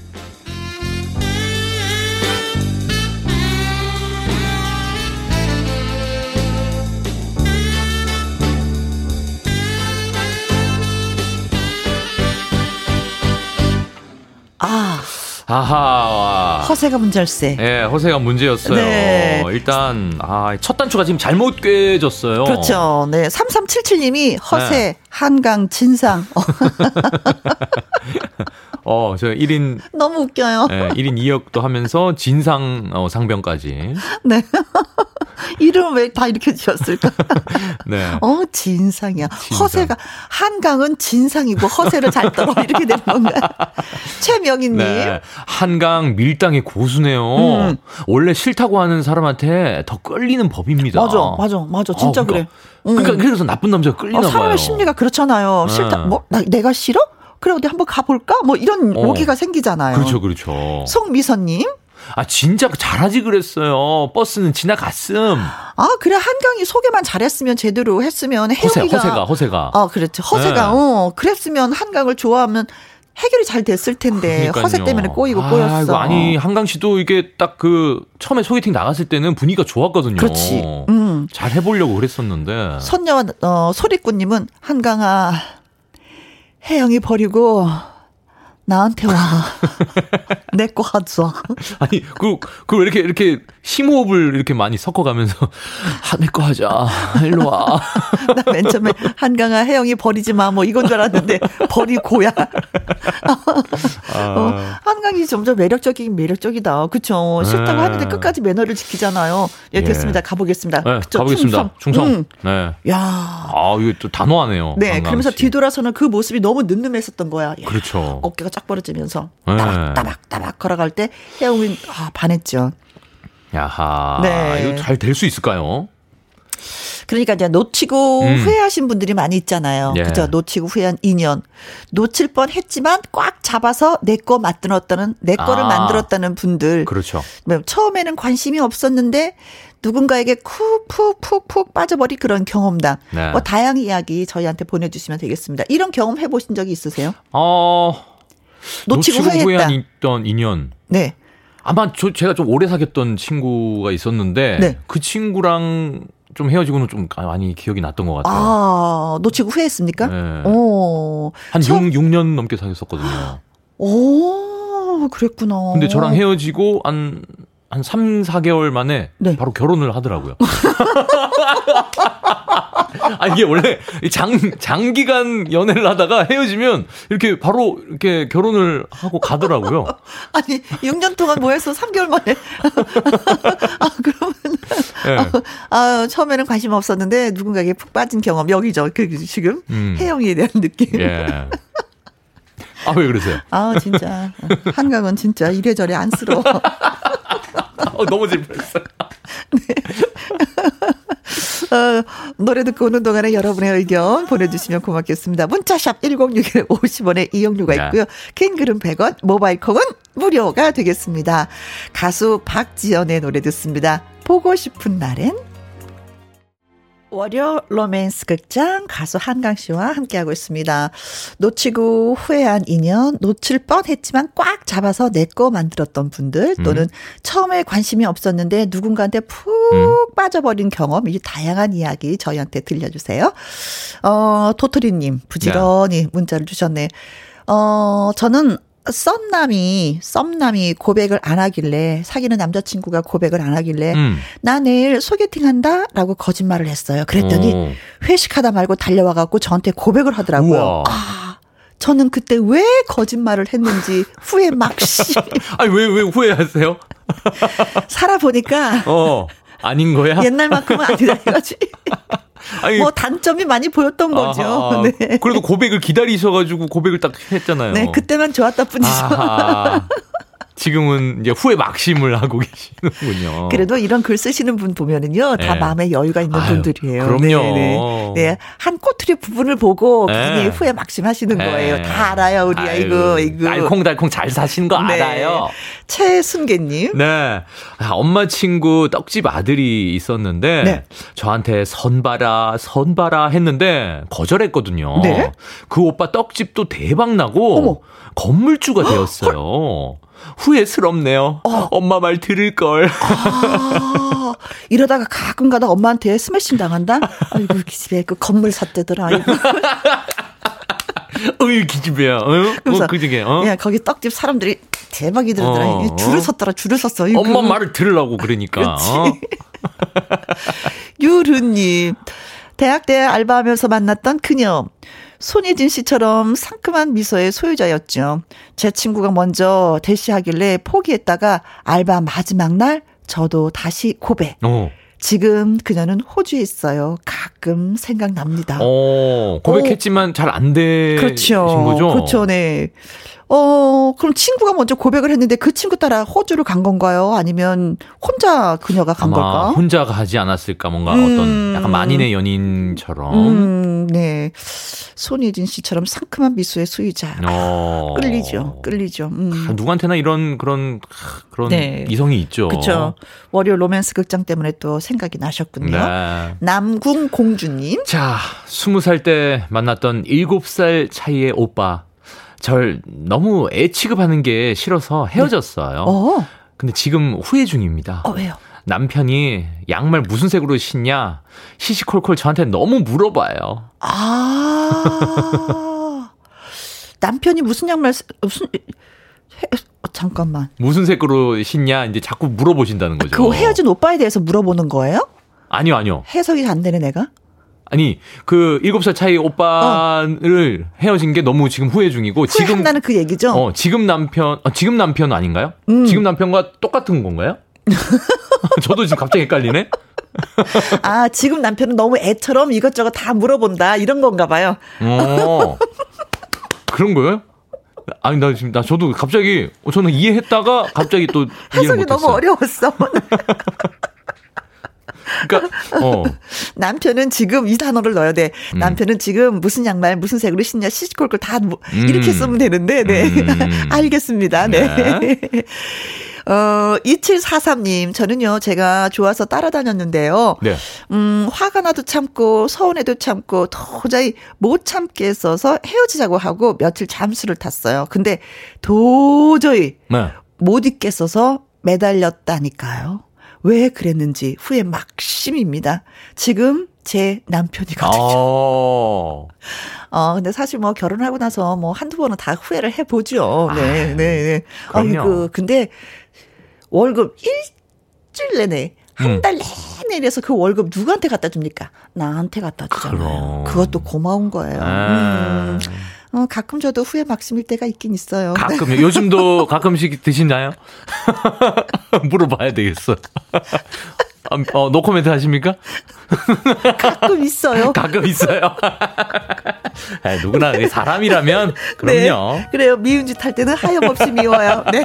아, 아하. 허세가 문제일세. 예, 허세가 문제였어요. 네. 일단, 아, 첫 단추가 지금 잘못 꿰졌어요. 그렇죠. 네. 3377님이 허세, 네. 한강, 진상. 어, 어, 저 1인, 너무 웃겨요. 예, 1인 2역도 하면서 진상 어, 상병까지. 네. 이름 왜다 이렇게 지었을까? 네. 어, 진상이야. 진상. 허세가, 한강은 진상이고 허세를 잘 떨어. 이렇게 되는 건가? 최명희님. 네. 한강 밀당의 고수네요. 음. 원래 싫다고 하는 사람한테 더 끌리는 법입니다. 맞아, 맞아, 맞아. 진짜 어, 그러니까, 그래. 음. 그러니까 그래서 나쁜 남자가 끌리나 어, 봐요. 사람의 심리가 그렇잖아요. 네. 싫다. 뭐, 나, 내가 싫어? 그래, 어디 한번 가볼까? 뭐 이런 어. 오기가 생기잖아요. 그렇죠, 그렇죠. 송미선님. 아, 진짜 잘하지 그랬어요. 버스는 지나갔음. 아, 그래, 한강이 소개만 잘했으면 제대로 했으면 허세. 허세가, 허세가. 어, 그렇죠. 허세가, 네. 어, 그랬으면 한강을 좋아하면 해결이 잘 됐을 텐데 그러니까요. 허세 때문에 꼬이고 아, 꼬였어. 이거 아니 한강 씨도 이게 딱 그 처음에 소개팅 나갔을 때는 분위기가 좋았거든요. 그렇지. 음. 잘 해보려고 그랬었는데. 선녀 어, 소리꾼님은 한강아 혜영이 버리고 나한테 와. 내 거 하자. 아니 그 그 이렇게 이렇게 심호흡을 이렇게 많이 섞어가면서 아, 내 거 하자. 일로 와. 나 맨 처음에 한강아 혜영이 버리지 마. 뭐 이건 줄 알았는데 버리고야. 어, 한강이 점점 매력적이긴 매력적이다. 그쵸. 싫다고 네. 하는데 끝까지 매너를 지키잖아요. 예, 예. 됐습니다. 가보겠습니다. 네, 그쵸, 가보겠습니다. 충성. 음. 네. 야. 아 이거 또 단호하네요. 네, 그러면서 씨. 뒤돌아서는 그 모습이 너무 늠름했었던 거야. 야, 그렇죠. 어깨가 쫙 벌어지면서 네. 따박 따박 따박 걸어갈 때 혜영이 아, 반했죠. 야하. 네. 이거 잘 될 수 있을까요? 그러니까 이제 놓치고 음. 후회하신 분들이 많이 있잖아요. 예. 그죠? 놓치고 후회한 인연. 놓칠 뻔 했지만 꽉 잡아서 내 거 만들었다는, 내 거를 아. 만들었다는 분들. 그렇죠. 뭐 처음에는 관심이 없었는데 누군가에게 쿡 푹 푹 푹 빠져버린 그런 경험담. 네. 뭐 다양한 이야기 저희한테 보내주시면 되겠습니다. 이런 경험 해보신 적이 있으세요? 어. 놓치고, 후회했다. 후회한 있던 인연. 네. 아마 저, 제가 좀 오래 사귀었던 친구가 있었는데 네. 그 친구랑 좀 헤어지고는 좀 많이 기억이 났던 것 같아요. 아, 놓치고 후회했습니까? 네. 오. 한 처음- 6, 6년 넘게 사귀었었거든요. 오, 그랬구나. 근데 저랑 헤어지고 한, 한 3, 4개월 만에 네. 바로 결혼을 하더라고요. 아, 이게 원래 장, 장기간 연애를 하다가 헤어지면 이렇게 바로 이렇게 결혼을 하고 가더라고요. 아니, 6년 동안 뭐 했어? 3개월 만에. 아, 그러면, 예. 아, 처음에는 관심 없었는데 누군가에게 푹 빠진 경험, 여기죠. 그, 지금. 음. 혜영이에 대한 느낌. 예. 아, 왜 그러세요? 아, 진짜. 한강은 진짜 이래저래 안쓰러워. 어, 넘어질 뻔했어요. 어, 노래 듣고 오는 동안에 여러분의 의견 보내주시면 고맙겠습니다. 문자샵 1061 50원의 이용료가 네. 있고요. 킹글은 100원, 모바일 콩은 무료가 되겠습니다. 가수 박지연의 노래 듣습니다. 보고 싶은 날엔 월요 로맨스 극장 가수 한강 씨와 함께하고 있습니다. 놓치고 후회한 인연, 놓칠 뻔했지만 꽉 잡아서 내 거 만들었던 분들 또는 음. 처음에 관심이 없었는데 누군가한테 푹 음. 빠져버린 경험, 이 다양한 이야기 저희한테 들려주세요. 어, 도토리님 부지런히 문자를 주셨네. 어, 저는 썸남이, 썸남이 고백을 안 하길래, 사귀는 남자친구가 고백을 안 하길래, 음. 나 내일 소개팅 한다? 라고 거짓말을 했어요. 그랬더니 오. 회식하다 말고 달려와 갖고 저한테 고백을 하더라고요. 우와. 아, 저는 그때 왜 거짓말을 했는지 후회 막시. 아니, 왜, 왜 후회하세요? 살아보니까 어, 아닌 거야? 옛날만큼은 아니다 이거지. 아니, 뭐 단점이 많이 보였던 거죠. 아하, 네. 그래도 고백을 기다리셔가지고 고백을 딱 했잖아요. 네, 그때만 좋았다 뿐이죠. 지금은 이제 후회 막심을 하고 계시는군요. 그래도 이런 글 쓰시는 분 보면은요, 다 네. 마음에 여유가 있는 아유, 분들이에요. 그럼요. 네, 네. 네. 한 꼬투리 부분을 보고 네. 후회 막심하시는 거예요. 네. 다 알아요, 우리 아이고, 이거. 달콩달콩 잘 사신 거 네. 알아요. 최순계님. 네. 아, 엄마 친구 떡집 아들이 있었는데 네. 저한테 선봐라 선봐라 했는데 거절했거든요. 네. 그 오빠 떡집도 대박 나고 어머. 건물주가 되었어요. 후회스럽네요. 엄마 말 들을 걸. 아, 이러다가 가끔 가다 엄마한테 스매싱 당한다? 아이고, 그 집에 그 건물 샀대더라. 아이고. 어이 기집애야. 어? 그래서, 어, 그중에 어? 야, 거기 떡집 사람들이 대박이더라. 어. 줄을 섰더라, 줄을 섰어. 엄마 말을 들으려고 그러니까. 그렇지. 어? 유르님, 대학 때 알바하면서 만났던 그녀. 손예진 씨처럼 상큼한 미소의 소유자였죠. 제 친구가 먼저 대시하길래 포기했다가 알바 마지막 날 저도 다시 고백. 어. 지금 그녀는 호주에 있어요. 가끔 생각납니다. 어, 고백했지만 잘 안 되신 그렇죠. 거죠? 그렇죠. 네. 어, 그럼 친구가 먼저 고백을 했는데 그 친구 따라 호주를 간 건가요? 아니면 혼자 그녀가 간 아마 걸까? 혼자 가지 않았을까 뭔가 음. 어떤 약간 만인의 연인처럼 음, 네. 손예진 씨처럼 상큼한 미소의 소유자. 어. 끌리죠. 끌리죠. 음. 아, 누구한테나 이런 그런 그런 네. 이성이 있죠. 그렇죠. 월요 로맨스 극장 때문에 또 생각이 나셨군요. 네. 남궁 공주님. 자, 스무 살 때 만났던 일곱 살 차이의 오빠. 절 너무 애 취급하는 게 싫어서 헤어졌어요. 어, 근데 지금 후회 중입니다. 어 왜요? 남편이 양말 무슨 색으로 신냐? 시시콜콜 저한테 너무 물어봐요. 아. 남편이 무슨 양말 쓰- 무슨 해- 어, 잠깐만. 무슨 색으로 신냐? 이제 자꾸 물어보신다는 거죠. 그 헤어진 오빠에 대해서 물어보는 거예요? 아니요, 아니요. 해석이 안 되네 내가. 아니, 그 일곱 살 차이 오빠를 헤어진 게 너무 지금 후회 중이고 지금 후회한다는 그 얘기죠. 어, 지금 남편 어, 지금 남편 아닌가요? 음. 지금 남편과 똑같은 건가요? 저도 지금 갑자기 헷갈리네. 아 지금 남편은 너무 애처럼 이것저것 다 물어본다 이런 건가 봐요. 어. 그런 거예요? 아니 나 지금 나 저도 갑자기 어, 저는 이해했다가 갑자기 또 해석이. 너무 어려웠어. 그러니까 어. 남편은 지금 이 단어를 넣어야 돼. 음. 남편은 지금 무슨 양말 무슨 색으로 신냐 시시콜콜 다 뭐- 음. 이렇게 쓰면 되는데 네 음. 알겠습니다. 네. 어 2743님 저는요 제가 좋아서 따라다녔는데요. 네. 음 화가 나도 참고 서운해도 참고 도저히 못 참게 써서 헤어지자고 하고 며칠 잠수를 탔어요. 근데 도저히 네. 못 있겠어서 매달렸다니까요. 왜 그랬는지 후회 막심입니다. 지금 제 남편이거든요. 어. 어, 근데 사실 뭐 결혼하고 나서 뭐 한두 번은 다 후회를 해보죠. 네, 네, 네. 그럼요. 아이고, 근데 월급 일주일 내내, 한 음. 달 내내 이래서 그 월급 누구한테 갖다 줍니까? 나한테 갖다 주잖아요. 그럼. 그것도 고마운 거예요. 음. 어, 가끔 저도 후회 막심일 때가 있긴 있어요. 가끔 요즘도 가끔씩 드시나요? 물어봐야 되겠어. 어, 어, 노코멘트 하십니까? 가끔 있어요. 가끔 있어요. 아, 누구나 사람이라면 그럼요. 네, 그래요. 미운 짓 할 때는 하염없이 미워요. 네.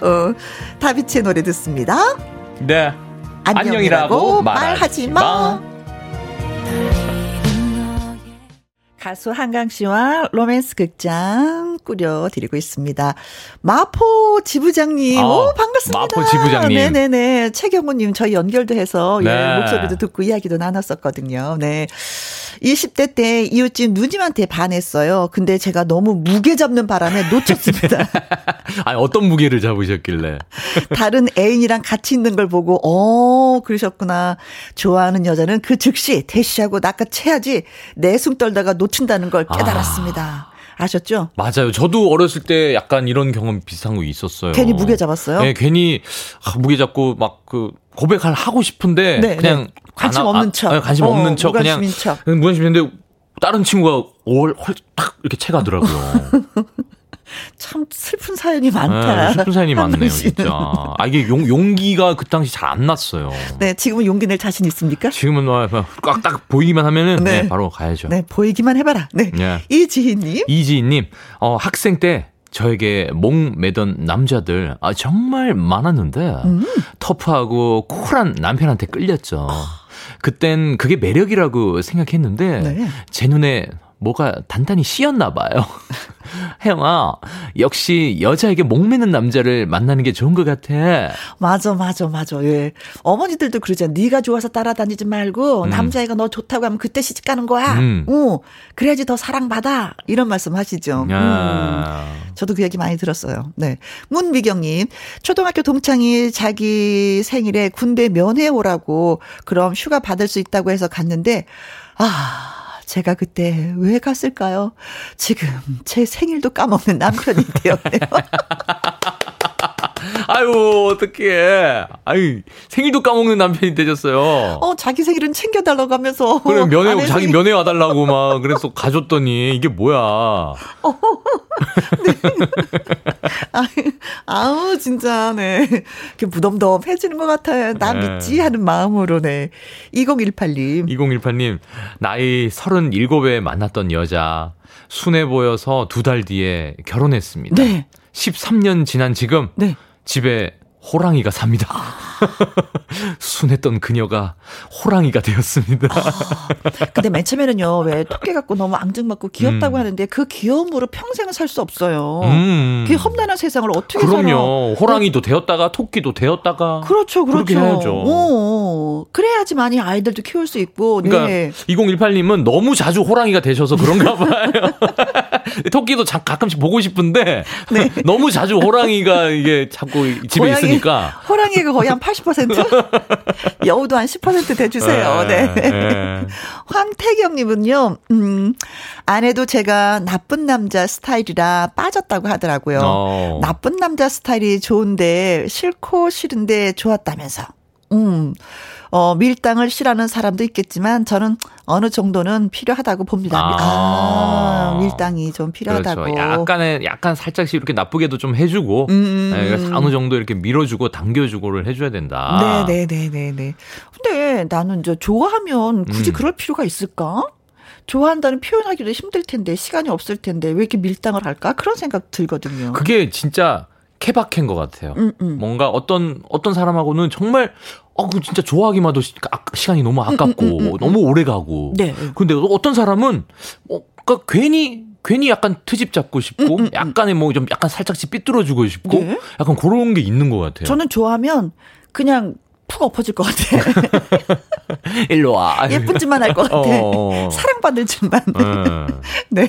어, 다비치의 노래 듣습니다. 네. 안녕이라고 말하지 마. 가수 한강 씨와 로맨스 극장 꾸려드리고 있습니다. 마포 지부장님, 아, 오, 반갑습니다. 마포 지부장님. 네네네. 최경호님, 저희 연결도 해서, 예, 네. 목소리도 듣고 이야기도 나눴었거든요. 네. 20대 때 이웃집 누님한테 반했어요. 근데 제가 너무 무게 잡는 바람에 놓쳤습니다. 아니, 어떤 무게를 잡으셨길래. 다른 애인이랑 같이 있는 걸 보고, 어, 그러셨구나. 좋아하는 여자는 그 즉시 대시하고 낚아채야지 내숭 떨다가 놓친다는 걸 깨달았습니다. 아. 셨죠 맞아요. 저도 어렸을 때 약간 이런 경험 비슷한 거 있었어요. 괜히 무게 잡았어요? 네, 괜히 아, 무게 잡고 막 그 고백을 하고 싶은데 네, 그냥 네. 관심 안 하- 없는 아, 척. 아, 관심 어, 없는 척 그냥 무관심인 척. 그냥 무관심인데 다른 친구가 홀딱 이렇게 채가더라고요. 참 슬픈 사연이 많다. 네, 슬픈 사연이 많네요. 진짜. 아, 이게 용, 용기가 그 당시 잘 안 났어요. 네, 지금은 용기 낼 자신 있습니까? 지금은 꽉딱 보이기만 하면은 네. 네, 바로 가야죠. 네, 보이기만 해봐라. 네. 네. 이지희님. 이지희님, 어, 학생 때 저에게 목 매던 남자들 아 정말 많았는데 음. 터프하고 쿨한 남편한테 끌렸죠. 그땐 그게 매력이라고 생각했는데 네. 제 눈에 뭐가 단단히 씌었나 봐요. 혜영아, 역시 여자에게 목매는 남자를 만나는 게 좋은 것 같아. 맞아, 맞아, 맞아. 예. 어머니들도 그러잖아. 네가 좋아서 따라다니지 말고 음. 남자애가 너 좋다고 하면 그때 시집 가는 거야. 음. 어, 그래야지 더 사랑받아. 이런 말씀 하시죠. 음. 저도 그 얘기 많이 들었어요. 네. 문미경님, 초등학교 동창이 자기 생일에 군대 면회 오라고 그럼 휴가 받을 수 있다고 해서 갔는데, 아, 제가 그때 왜 갔을까요? 지금 제 생일도 까먹는 남편이 되었네요. 아유, 어떡해. 아유, 생일도 까먹는 남편이 되셨어요. 어, 자기 생일은 챙겨달라고 하면서. 그래, 면회, 자기 면회 와달라고 막, 그래서 가줬더니, 이게 뭐야. 어, 네. 아유, 진짜, 네. 이렇게 무덤덤해지는 것 같아요. 나 네. 믿지? 하는 마음으로, 네. 2018님. 2018님, 나이 37에 만났던 여자, 순해 보여서 두 달 뒤에 결혼했습니다. 네. 13년 지난 지금 네. 집에 호랑이가 삽니다. 아. 순했던 그녀가 호랑이가 되었습니다. 아, 근데 맨 처음에는요, 왜 토끼 갖고 너무 앙증맞고 귀엽다고 음. 하는데 그 귀여움으로 평생을 살수 없어요. 음. 그 험난한 세상을 어떻게 그럼요. 살아? 호랑이도 네. 되었다가 토끼도 되었다가. 그렇죠, 그렇죠. 해야죠. 오, 그래야지만이 아이들도 키울 수 있고. 그러니까 네. 2018님은 너무 자주 호랑이가 되셔서 그런가 봐요. 토끼도 자, 가끔씩 보고 싶은데 네. 너무 자주 호랑이가 이게 자꾸 집에 호랑이, 있 으니까. 호랑이가 거의 한 80%? 여우도 한 10% 대주세요. 네. 네. 네. 황태경님은요, 음, 아내도 제가 나쁜 남자 스타일이라 빠졌다고 하더라고요. 어. 나쁜 남자 스타일이 좋은데, 싫고 싫은데 좋았다면서. 음. 어, 밀당을 싫어하는 사람도 있겠지만 저는 어느 정도는 필요하다고 봅니다. 아, 아 밀당이 좀 필요하다고. 그렇죠. 약간의 약간 살짝씩 이렇게 나쁘게도 좀 해주고 음. 네, 어느 정도 이렇게 밀어주고 당겨주고를 해줘야 된다. 네, 네, 네, 네, 네. 근데 나는 이제 좋아하면 굳이 음. 그럴 필요가 있을까? 좋아한다는 표현하기도 힘들 텐데 시간이 없을 텐데 왜 이렇게 밀당을 할까 그런 생각 들거든요. 그게 진짜 케바케인 것 같아요. 음, 음. 뭔가 어떤 어떤 사람하고는 정말 어, 그 진짜 좋아하기만 해도 시간이 너무 아깝고 음, 음, 음, 너무 오래 가고. 네. 근데 어떤 사람은 어, 그러니까 괜히 괜히 약간 트집 잡고 싶고 약간의 뭐 좀 약간 살짝씩 삐뚤어주고 싶고 네. 약간 그런 게 있는 것 같아요. 저는 좋아하면 그냥 푹 엎어질 것 같아. 일로 와. 예쁜 짓만 할 것 같아. 어. 사랑받을 짓만. 네.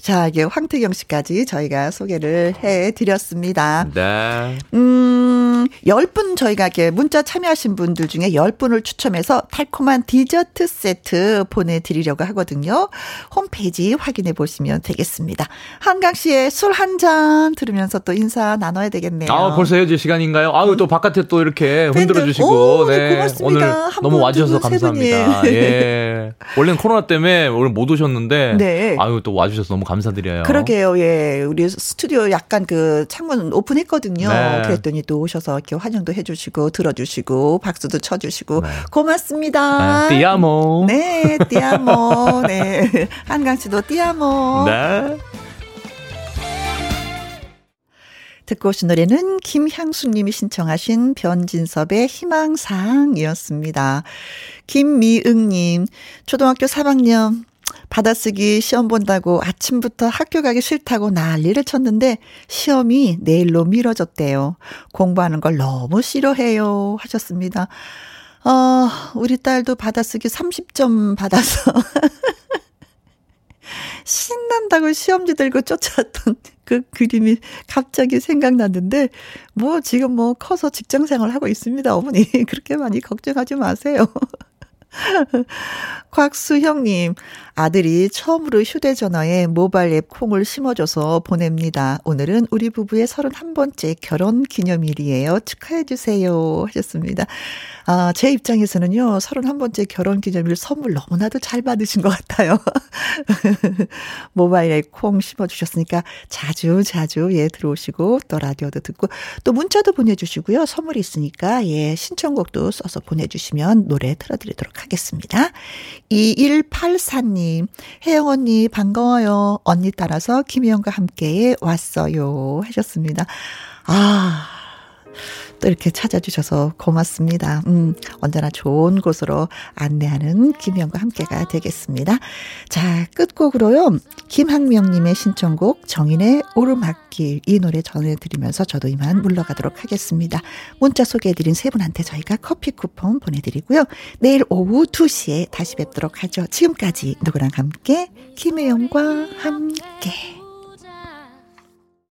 자, 이게 황태경 씨까지 저희가 소개를 해 드렸습니다. 네. 음, 10분 저희가 이렇게 문자 참여하신 분들 중에 10분을 추첨해서 달콤한 디저트 세트 보내드리려고 하거든요. 홈페이지 확인해 보시면 되겠습니다. 한강 씨의 술 한 잔 들으면서 또 인사 나눠야 되겠네요. 아, 벌써 헤어질 시간인가요? 아유, 또 바깥에 또 이렇게 흔들어 주시고. 네. 고맙습니다. 오늘 너무 와주셔서 감사합니다. 예. 원래는 코로나 때문에 오늘 못 오셨는데. 네. 아유, 또 와주셔서 너무. 감사드려요. 그러게요. 예. 우리 스튜디오 약간 그 창문 오픈했거든요. 네. 그랬더니 또 오셔서 이렇게 환영도 해주시고 들어주시고 박수도 쳐주시고 네. 고맙습니다. 네, 띠아모. 네, 띠아모. 네. 한강 씨도 띠아모. 네. 듣고 오신 노래는 김향수님이 신청하신 변진섭의 희망상이었습니다. 김미응님, 초등학교 3학년 받아쓰기 시험 본다고 아침부터 학교 가기 싫다고 난리를 쳤는데 시험이 내일로 미뤄졌대요. 공부하는 걸 너무 싫어해요. 하셨습니다. 어, 우리 딸도 받아쓰기 30점 받아서 신난다고 시험지 들고 쫓아왔던 그 그림이 갑자기 생각났는데 뭐 지금 뭐 커서 직장 생활 하고 있습니다. 어머니 그렇게 많이 걱정하지 마세요. 곽수형님, 아들이 처음으로 휴대전화에 모바일 앱 콩을 심어줘서 보냅니다. 오늘은 우리 부부의 31번째 결혼 기념일이에요. 축하해주세요. 하셨습니다. 아, 제 입장에서는요, 31번째 결혼 기념일 선물 너무나도 잘 받으신 것 같아요. 모바일 앱 콩 심어주셨으니까 자주 자주 예, 들어오시고 또 라디오도 듣고 또 문자도 보내주시고요. 선물이 있으니까 예, 신청곡도 써서 보내주시면 노래 틀어드리도록 드리도록 하겠습니다. 2184님, 혜영 언니 반가워요. 언니 따라서 김혜영과 함께 왔어요. 하셨습니다. 아, 또 이렇게 찾아주셔서 고맙습니다. 음, 언제나 좋은 곳으로 안내하는 김희영과 함께가 되겠습니다. 자, 끝곡으로요. 김학명님의 신청곡 정인의 오르막길 이 노래 전해드리면서 저도 이만 물러가도록 하겠습니다. 문자 소개해드린 세 분한테 저희가 커피 쿠폰 보내드리고요. 내일 오후 2시에 다시 뵙도록 하죠. 지금까지 누구랑 함께 김혜영과 함께